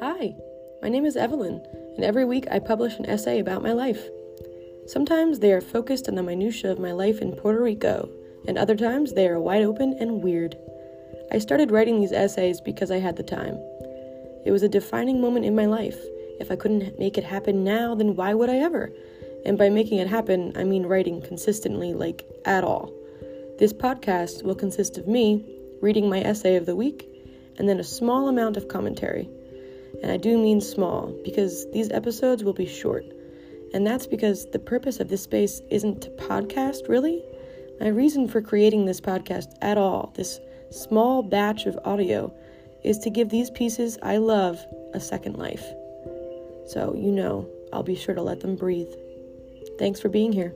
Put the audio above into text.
Hi, my name is Evelyn, and every week I publish an essay about my life. Sometimes they are focused on the minutiae of my life in Puerto Rico, and other times they are wide open and weird. I started writing these essays because I had the time. It was a defining moment in my life. If I couldn't make it happen now, then why would I ever? And by making it happen, I mean writing consistently, like at all. This podcast will consist of me reading my essay of the week and then a small amount of commentary. And I do mean small because these episodes will be short. And that's because the purpose of this space isn't to podcast, really. My reason for creating this podcast at all, this small batch of audio, is to give these pieces I love a second life. So, you know, I'll be sure to let them breathe. Thanks for being here.